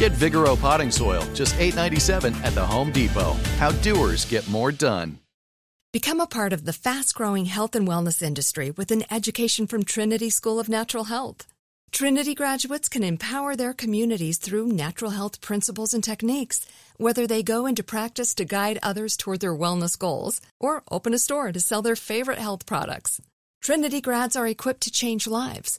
Get Vigoro potting soil, just $8.97 at the Home Depot. How doers get more done. Become a part of the fast growing health and wellness industry with an education from Trinity School of Natural Health. Trinity graduates can empower their communities through natural health principles and techniques, whether they go into practice to guide others toward their wellness goals or open a store to sell their favorite health products. Trinity grads are equipped to change lives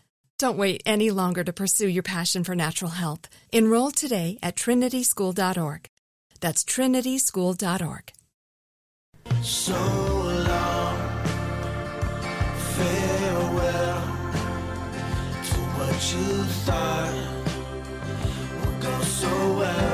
Don't wait any longer to pursue your passion for natural health. Enroll today at trinityschool.org. That's trinityschool.org. So long, farewell to what you thought would go so well.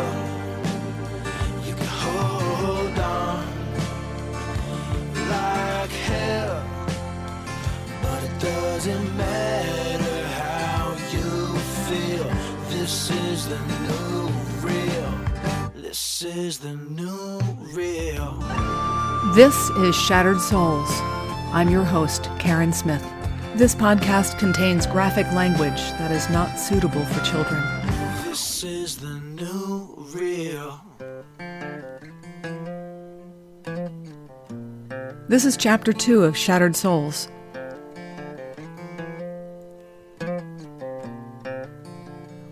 This is the new real. This is Shattered Souls. I'm your host, Karen Smith. This podcast contains graphic language that is not suitable for children. This is the new real. This is chapter 2 of Shattered Souls.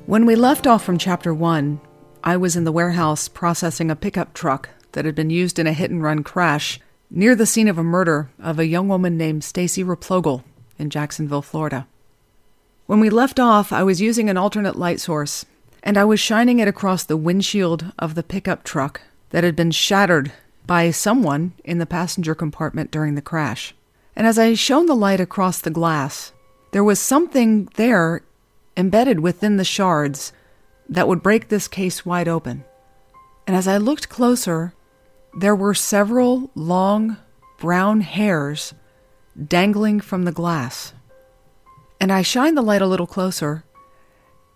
When we left off from chapter 1, I was in the warehouse processing a pickup truck that had been used in a hit and run crash near the scene of a murder of a young woman named Stacy Replogle in Jacksonville, Florida. When we left off, I was using an alternate light source, and I was shining it across the windshield of the pickup truck that had been shattered by someone in the passenger compartment during the crash. And as I shone the light across the glass, there was something there embedded within the shards that would break this case wide open. And as I looked closer, there were several long brown hairs dangling from the glass. And I shined the light a little closer,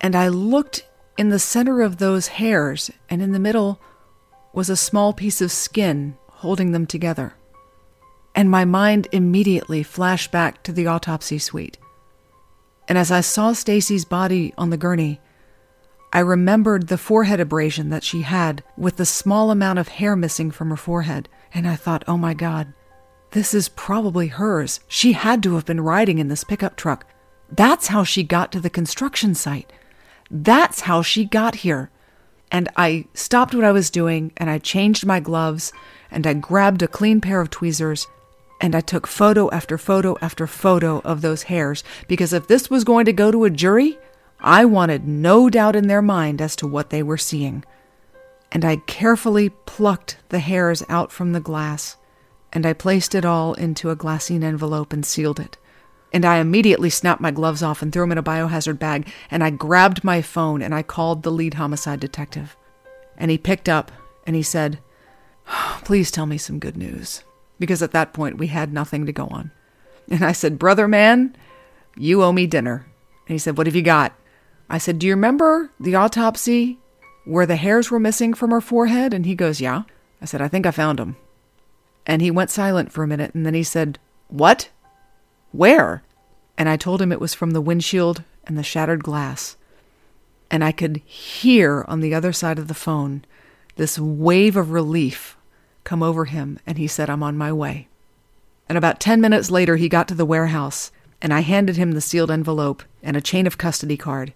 and I looked in the center of those hairs, and in the middle was a small piece of skin holding them together. And my mind immediately flashed back to the autopsy suite. And as I saw Stacy's body on the gurney, I remembered the forehead abrasion that she had with the small amount of hair missing from her forehead, and I thought, oh my God, this is probably hers. She had to have been riding in this pickup truck. That's how she got to the construction site. That's how she got here. And I stopped what I was doing and I changed my gloves and I grabbed a clean pair of tweezers and I took photo after photo after photo of those hairs because if this was going to go to a jury, I wanted no doubt in their mind as to what they were seeing. And I carefully plucked the hairs out from the glass and I placed it all into a glassine envelope and sealed it. And I immediately snapped my gloves off and threw them in a biohazard bag, and I grabbed my phone and I called the lead homicide detective. And he picked up and he said, oh, Please tell me some good news. Because at that point we had nothing to go on. And I said, Brother man, you owe me dinner. And he said, What have you got? I said, Do you remember the autopsy where the hairs were missing from her forehead? And he goes, Yeah. I said, I think I found them. And he went silent for a minute and then he said, What? Where? And I told him it was from the windshield and the shattered glass. And I could hear on the other side of the phone this wave of relief come over him, and he said, I'm on my way. And about 10 minutes later, he got to the warehouse, and I handed him the sealed envelope and a chain of custody card.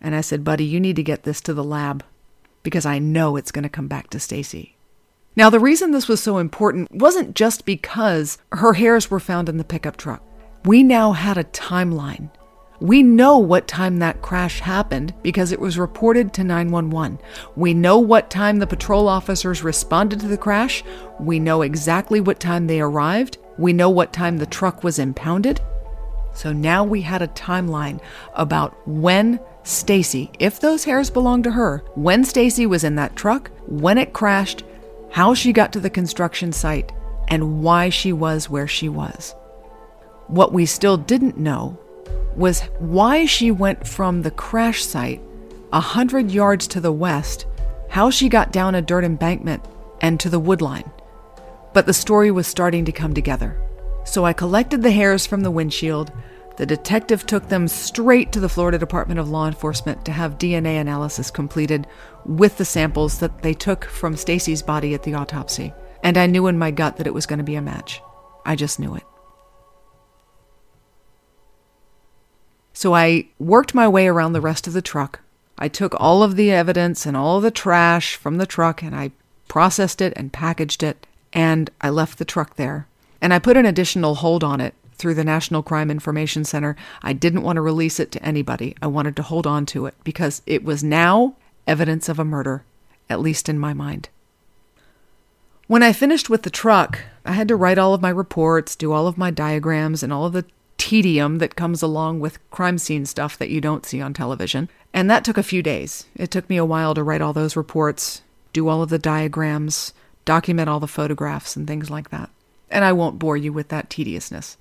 And I said, Buddy, you need to get this to the lab because I know it's going to come back to Stacy. Now, the reason this was so important wasn't just because her hairs were found in the pickup truck. We now had a timeline. We know what time that crash happened because it was reported to 911. We know what time the patrol officers responded to the crash. We know exactly what time they arrived. We know what time the truck was impounded. So now we had a timeline about when Stacy, if those hairs belonged to her, when Stacy was in that truck, when it crashed, how she got to the construction site, and why she was where she was. What we still didn't know was why she went from the crash site a hundred yards to the west, how she got down a dirt embankment and to the woodline. But the story was starting to come together. So I collected the hairs from the windshield. The detective took them straight to the Florida Department of Law Enforcement to have DNA analysis completed with the samples that they took from Stacy's body at the autopsy. And I knew in my gut that it was going to be a match. I just knew it. So I worked my way around the rest of the truck. I took all of the evidence and all the trash from the truck and I processed it and packaged it, and I left the truck there. And I put an additional hold on it through the National Crime Information Center. I didn't want to release it to anybody. I wanted to hold on to it because it was now evidence of a murder, at least in my mind. When I finished with the truck, I had to write all of my reports, do all of my diagrams, and all of the tedium that comes along with crime scene stuff that you don't see on television. And that took a few days. It took me a while to write all those reports, do all of the diagrams, document all the photographs, and things like that. And I won't bore you with that tediousness.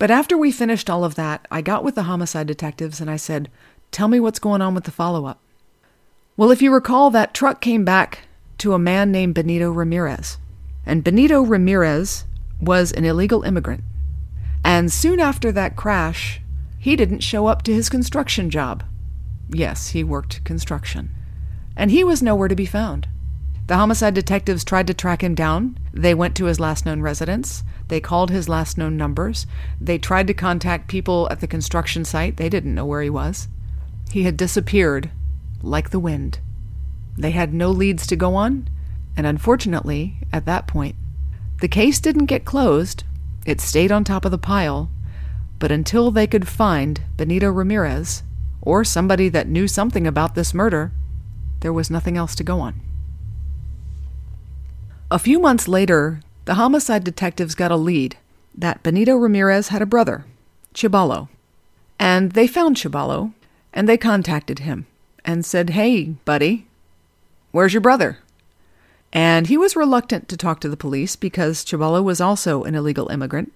But after we finished all of that, I got with the homicide detectives and I said, Tell me what's going on with the follow up. Well, if you recall, that truck came back to a man named Benito Ramirez. And Benito Ramirez was an illegal immigrant. And soon after that crash, he didn't show up to his construction job. Yes, he worked construction. And he was nowhere to be found. The homicide detectives tried to track him down. They went to his last known residence. They called his last known numbers. They tried to contact people at the construction site. They didn't know where he was. He had disappeared like the wind. They had no leads to go on, and unfortunately, at that point, the case didn't get closed it stayed on top of the pile, but until they could find Benito Ramirez, or somebody that knew something about this murder, there was nothing else to go on. A few months later, the homicide detectives got a lead that Benito Ramirez had a brother, Chibalo. And they found Chibalo, and they contacted him and said, Hey, buddy, where's your brother? And he was reluctant to talk to the police because Chibalo was also an illegal immigrant.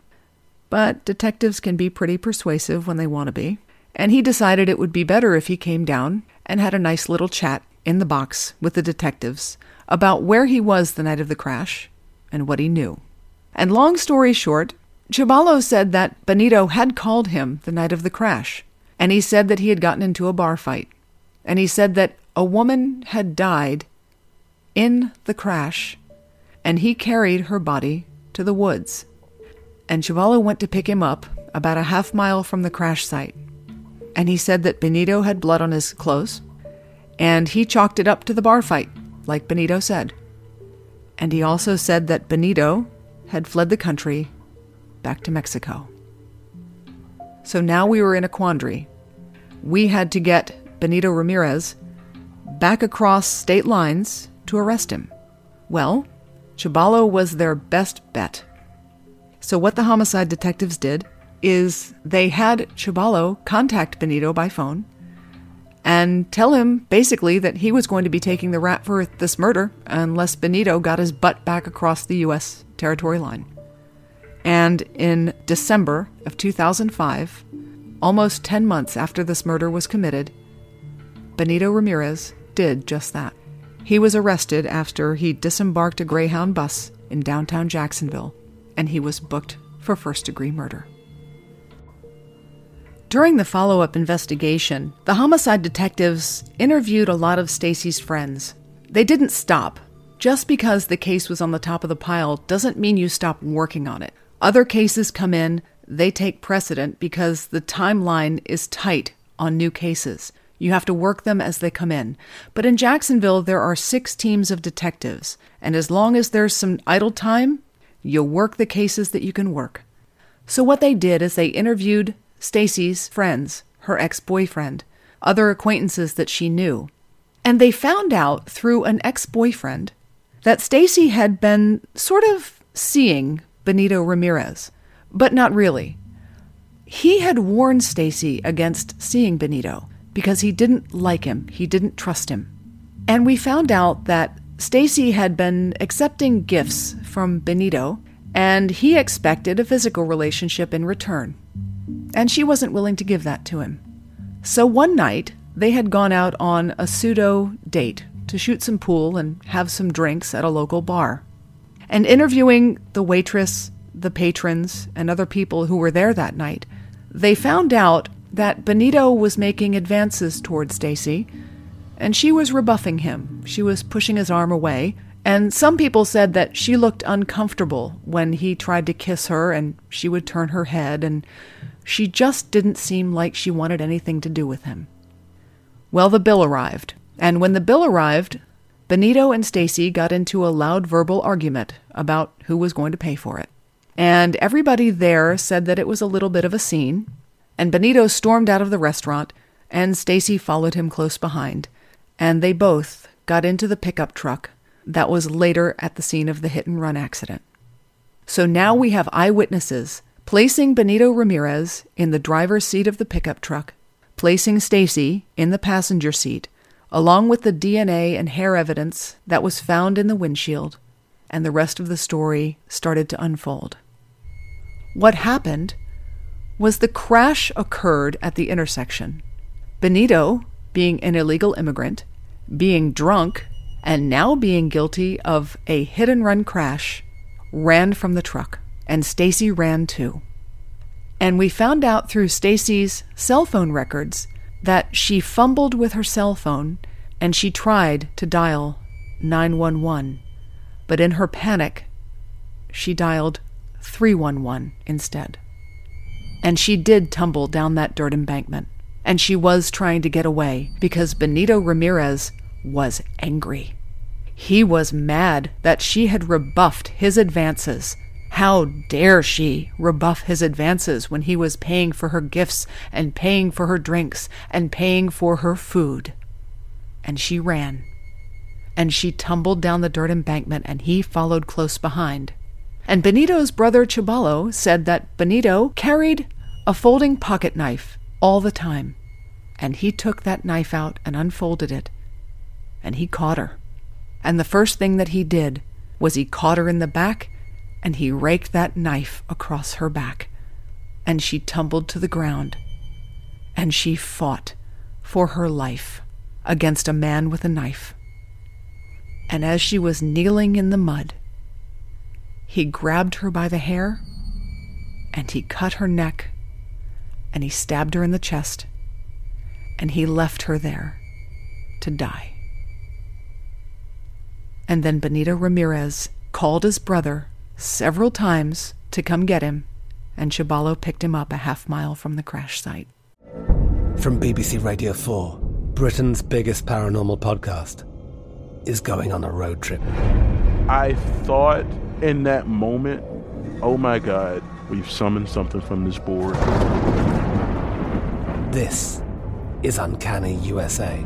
But detectives can be pretty persuasive when they want to be. And he decided it would be better if he came down and had a nice little chat in the box with the detectives about where he was the night of the crash and what he knew. And long story short, Chibalo said that Benito had called him the night of the crash, and he said that he had gotten into a bar fight, and he said that a woman had died in the crash, and he carried her body to the woods. And Chibalo went to pick him up about a half mile from the crash site. And he said that Benito had blood on his clothes, and he chalked it up to the bar fight, like Benito said. And he also said that Benito had fled the country back to Mexico. So now we were in a quandary. We had to get Benito Ramirez back across state lines to arrest him. Well, Chibalo was their best bet So, what the homicide detectives did is they had Chubalo contact Benito by phone and tell him basically that he was going to be taking the rap for this murder unless Benito got his butt back across the U.S. territory line. And in December of 2005, almost 10 months after this murder was committed, Benito Ramirez did just that. He was arrested after he disembarked a Greyhound bus in downtown Jacksonville, and he was booked for first degree murder. During the follow up investigation, the homicide detectives interviewed a lot of Stacy's friends. They didn't stop. Just because the case was on the top of the pile doesn't mean you stop working on it. Other cases come in, they take precedent because the timeline is tight on new cases. You have to work them as they come in. But in Jacksonville, there are six teams of detectives, and as long as there's some idle time, you'll work the cases that you can work. So what they did is they interviewed Stacy's friends, her ex boyfriend, other acquaintances that she knew. And they found out through an ex boyfriend that Stacy had been sort of seeing Benito Ramirez, but not really. He had warned Stacy against seeing Benito because he didn't like him, he didn't trust him. And we found out that Stacy had been accepting gifts from Benito and he expected a physical relationship in return and she wasn't willing to give that to him. So one night, they had gone out on a pseudo date to shoot some pool and have some drinks at a local bar. And interviewing the waitress, the patrons, and other people who were there that night, they found out that Benito was making advances toward Stacy, and she was rebuffing him. She was pushing his arm away, and some people said that she looked uncomfortable when he tried to kiss her and she would turn her head and she just didn't seem like she wanted anything to do with him. Well, the bill arrived, and when the bill arrived, Benito and Stacy got into a loud verbal argument about who was going to pay for it. And everybody there said that it was a little bit of a scene, and Benito stormed out of the restaurant, and Stacy followed him close behind, and they both got into the pickup truck that was later at the scene of the hit and run accident. So now we have eyewitnesses placing Benito Ramirez in the driver's seat of the pickup truck, placing Stacy in the passenger seat, along with the DNA and hair evidence that was found in the windshield, and the rest of the story started to unfold. What happened was the crash occurred at the intersection. Benito, being an illegal immigrant, being drunk, and now being guilty of a hit and run crash, ran from the truck and Stacy ran too. And we found out through Stacy's cell phone records that she fumbled with her cell phone and she tried to dial 911, but in her panic, she dialed 311 instead. And she did tumble down that dirt embankment, and she was trying to get away because Benito Ramirez was angry. He was mad that she had rebuffed his advances how dare she rebuff his advances when he was paying for her gifts and paying for her drinks and paying for her food? And she ran. And she tumbled down the dirt embankment and he followed close behind. And Benito's brother Chibalo said that Benito carried a folding pocket knife all the time. And he took that knife out and unfolded it. And he caught her. And the first thing that he did was he caught her in the back and he raked that knife across her back, and she tumbled to the ground, and she fought for her life against a man with a knife. And as she was kneeling in the mud, he grabbed her by the hair, and he cut her neck, and he stabbed her in the chest, and he left her there to die. And then Benito Ramirez called his brother several times to come get him, and Chubalo picked him up a half mile from the crash site. From BBC Radio 4, Britain's biggest paranormal podcast is going on a road trip. I thought in that moment, oh my God, we've summoned something from this board. This is Uncanny USA.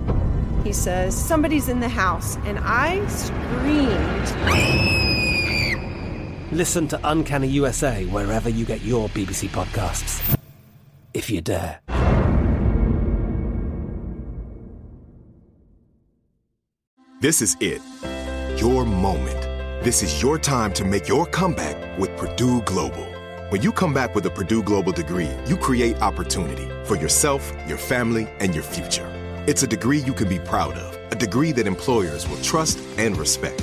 He says, Somebody's in the house, and I screamed. Listen to Uncanny USA wherever you get your BBC podcasts. If you dare. This is it. Your moment. This is your time to make your comeback with Purdue Global. When you come back with a Purdue Global degree, you create opportunity for yourself, your family, and your future. It's a degree you can be proud of, a degree that employers will trust and respect.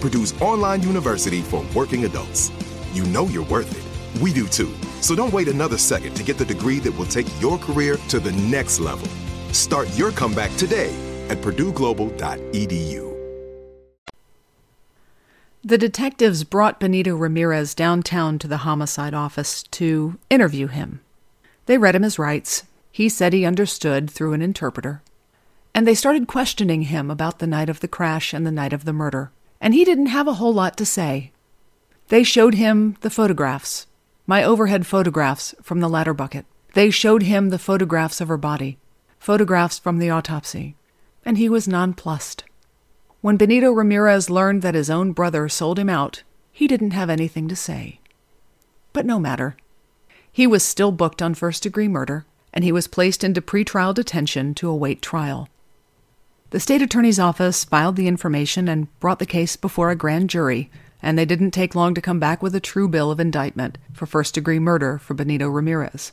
Purdue's online university for working adults. You know you're worth it. We do too. So don't wait another second to get the degree that will take your career to the next level. Start your comeback today at purdueglobal.edu. The detectives brought Benito Ramirez downtown to the homicide office to interview him. They read him his rights. He said he understood through an interpreter. And they started questioning him about the night of the crash and the night of the murder. And he didn't have a whole lot to say. They showed him the photographs, my overhead photographs from the ladder bucket. They showed him the photographs of her body, photographs from the autopsy. And he was nonplussed. When Benito Ramirez learned that his own brother sold him out, he didn't have anything to say. But no matter. He was still booked on first degree murder, and he was placed into pretrial detention to await trial. The state attorney's office filed the information and brought the case before a grand jury, and they didn't take long to come back with a true bill of indictment for first degree murder for Benito Ramirez.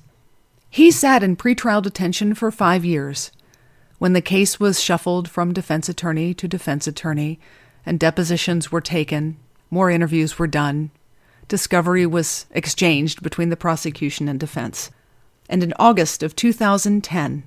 He sat in pretrial detention for five years. When the case was shuffled from defense attorney to defense attorney, and depositions were taken, more interviews were done, discovery was exchanged between the prosecution and defense. And in August of 2010,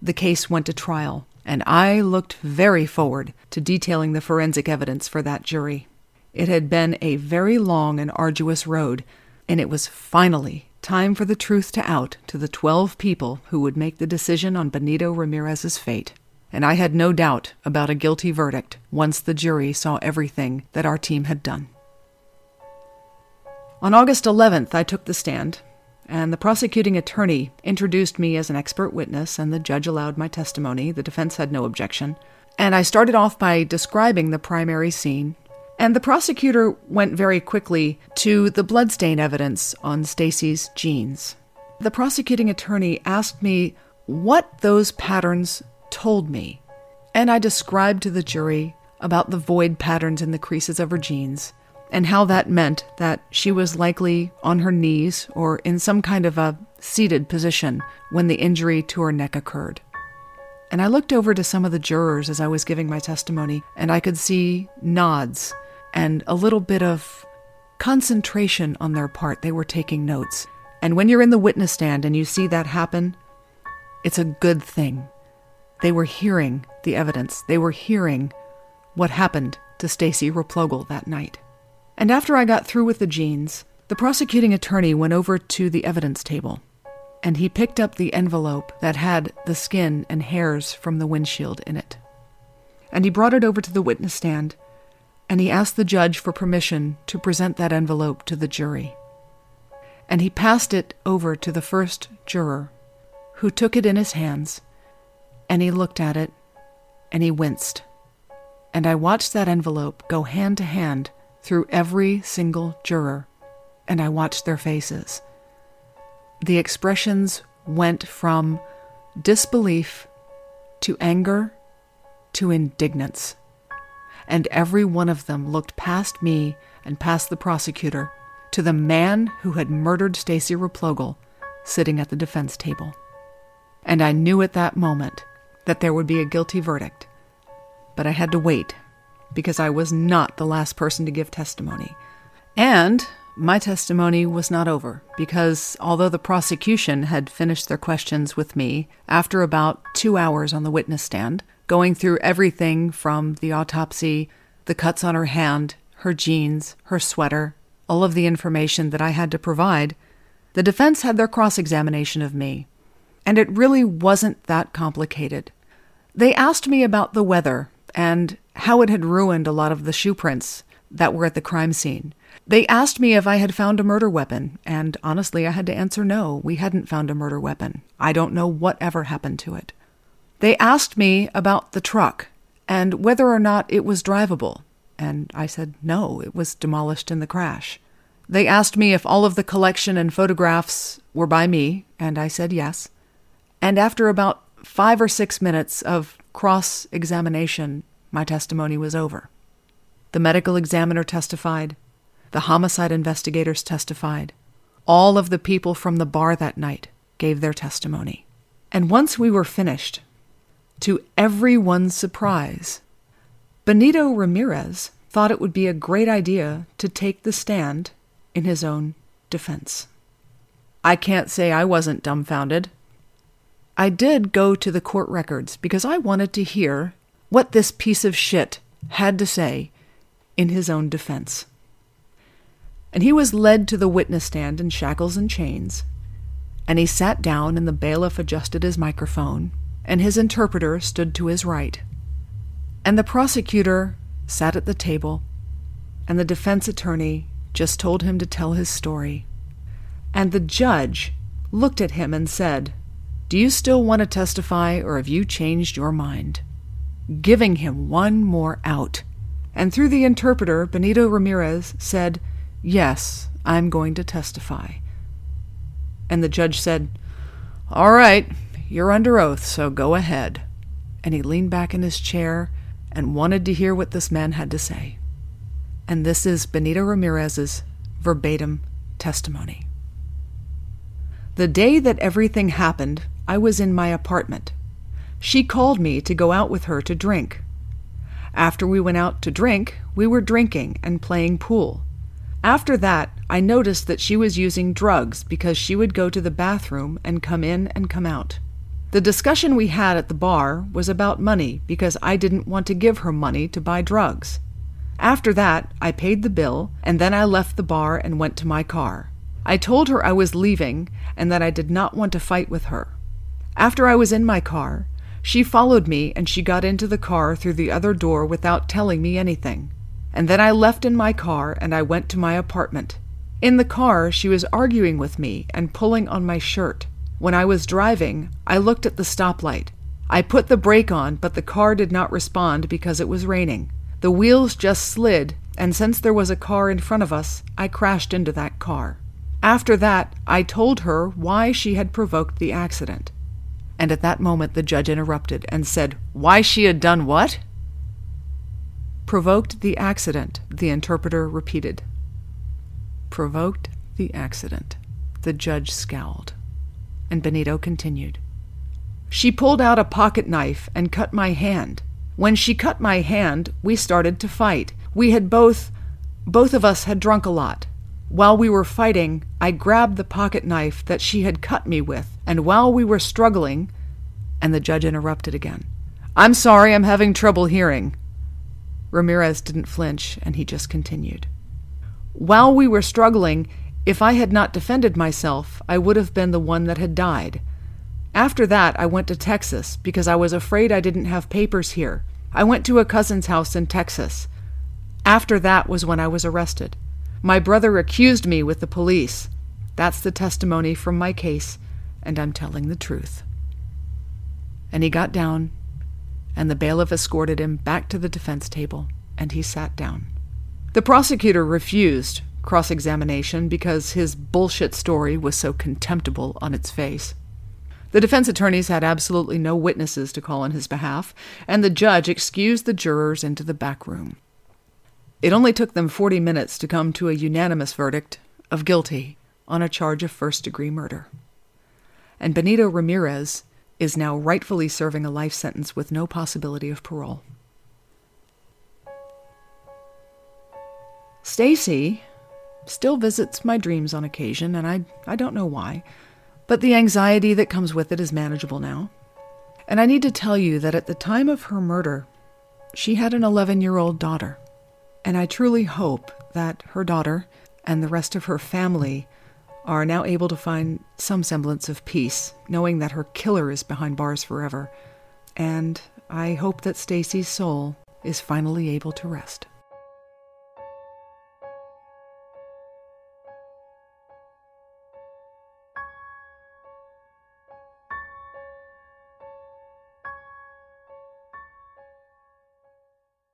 the case went to trial, and I looked very forward to detailing the forensic evidence for that jury. It had been a very long and arduous road, and it was finally time for the truth to out to the 12 people who would make the decision on Benito Ramirez's fate. And I had no doubt about a guilty verdict once the jury saw everything that our team had done. On August 11th, I took the stand, and the prosecuting attorney introduced me as an expert witness, and the judge allowed my testimony. The defense had no objection. And I started off by describing the primary scene, and the prosecutor went very quickly to the bloodstain evidence on Stacy's jeans. The prosecuting attorney asked me what those patterns told me, and I described to the jury about the void patterns in the creases of her jeans and how that meant that she was likely on her knees or in some kind of a seated position when the injury to her neck occurred. And I looked over to some of the jurors as I was giving my testimony, and I could see nods and a little bit of concentration on their part. They were taking notes. And when you're in the witness stand and you see that happen, it's a good thing. They were hearing the evidence. They were hearing what happened to Stacy Replogle that night. And after I got through with the jeans, the prosecuting attorney went over to the evidence table and he picked up the envelope that had the skin and hairs from the windshield in it. And he brought it over to the witness stand and he asked the judge for permission to present that envelope to the jury. And he passed it over to the first juror, who took it in his hands, and he looked at it, and he winced. And I watched that envelope go hand to hand through every single juror, and I watched their faces. The expressions went from disbelief to anger to indignance, and every one of them looked past me and past the prosecutor to the man who had murdered Stacy Replogle sitting at the defense table. And I knew at that moment that there would be a guilty verdict, but I had to wait because I was not the last person to give testimony. And my testimony was not over because although the prosecution had finished their questions with me after about two hours on the witness stand, going through everything from the autopsy, the cuts on her hand, her jeans, her sweater, all of the information that I had to provide, the defense had their cross examination of me. And it really wasn't that complicated. They asked me about the weather and how it had ruined a lot of the shoe prints that were at the crime scene. They asked me if I had found a murder weapon, and honestly, I had to answer no, we hadn't found a murder weapon. I don't know what ever happened to it. They asked me about the truck and whether or not it was drivable, and I said no, it was demolished in the crash. They asked me if all of the collection and photographs were by me, and I said yes. And after about five or six minutes of cross examination, my testimony was over. The medical examiner testified. The homicide investigators testified. All of the people from the bar that night gave their testimony. And once we were finished, to everyone's surprise, Benito Ramirez thought it would be a great idea to take the stand in his own defense. I can't say I wasn't dumbfounded. I did go to the court records because I wanted to hear what this piece of shit had to say in his own defense. And he was led to the witness stand in shackles and chains, and he sat down, and the bailiff adjusted his microphone, and his interpreter stood to his right. And the prosecutor sat at the table, and the defense attorney just told him to tell his story. And the judge looked at him and said, Do you still want to testify, or have you changed your mind? Giving him one more out. And through the interpreter, Benito Ramirez said, Yes, I'm going to testify. And the judge said, All right, you're under oath, so go ahead. And he leaned back in his chair and wanted to hear what this man had to say. And this is Benito Ramirez's verbatim testimony. The day that everything happened, I was in my apartment. She called me to go out with her to drink. After we went out to drink, we were drinking and playing pool. After that, I noticed that she was using drugs because she would go to the bathroom and come in and come out. The discussion we had at the bar was about money because I didn't want to give her money to buy drugs. After that, I paid the bill, and then I left the bar and went to my car. I told her I was leaving and that I did not want to fight with her. After I was in my car, she followed me and she got into the car through the other door without telling me anything. And then I left in my car and I went to my apartment. In the car, she was arguing with me and pulling on my shirt. When I was driving, I looked at the stoplight. I put the brake on, but the car did not respond because it was raining. The wheels just slid, and since there was a car in front of us, I crashed into that car. After that, I told her why she had provoked the accident. And at that moment, the judge interrupted and said, Why she had done what? Provoked the accident, the interpreter repeated. Provoked the accident. The judge scowled. And Benito continued. She pulled out a pocket knife and cut my hand. When she cut my hand, we started to fight. We had both, both of us had drunk a lot. While we were fighting, I grabbed the pocket knife that she had cut me with, and while we were struggling, and the judge interrupted again. I'm sorry, I'm having trouble hearing. Ramirez didn't flinch, and he just continued. While we were struggling, if I had not defended myself, I would have been the one that had died. After that, I went to Texas because I was afraid I didn't have papers here. I went to a cousin's house in Texas. After that was when I was arrested. My brother accused me with the police. That's the testimony from my case, and I'm telling the truth. And he got down, and the bailiff escorted him back to the defense table, and he sat down. The prosecutor refused cross examination because his bullshit story was so contemptible on its face. The defense attorneys had absolutely no witnesses to call on his behalf, and the judge excused the jurors into the back room. It only took them 40 minutes to come to a unanimous verdict of guilty on a charge of first degree murder. And Benito Ramirez is now rightfully serving a life sentence with no possibility of parole. Stacy still visits my dreams on occasion, and I, I don't know why. But the anxiety that comes with it is manageable now. And I need to tell you that at the time of her murder, she had an 11 year old daughter. And I truly hope that her daughter and the rest of her family are now able to find some semblance of peace, knowing that her killer is behind bars forever. And I hope that Stacy's soul is finally able to rest.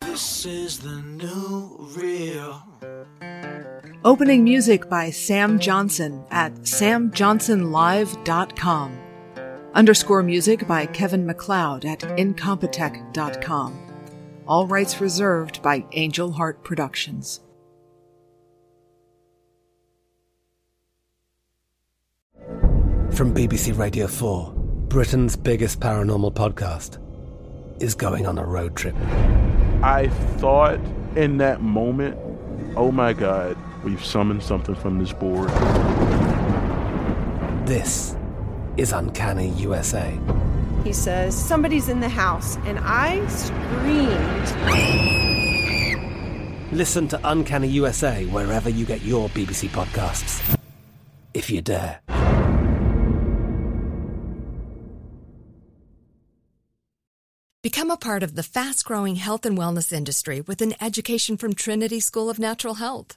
This is the new real. Opening music by Sam Johnson at samjohnsonlive.com. Underscore music by Kevin MacLeod at incompetech.com. All rights reserved by Angel Heart Productions. From BBC Radio 4, Britain's biggest paranormal podcast is going on a road trip. I thought in that moment, oh my God, we've summoned something from this board. This is Uncanny USA. He says, Somebody's in the house, and I screamed. Listen to Uncanny USA wherever you get your BBC podcasts, if you dare. Become a part of the fast growing health and wellness industry with an education from Trinity School of Natural Health.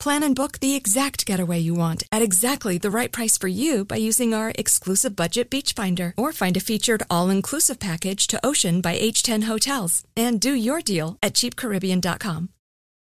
Plan and book the exact getaway you want at exactly the right price for you by using our exclusive budget beach finder or find a featured all-inclusive package to Ocean by H10 Hotels and do your deal at cheapcaribbean.com.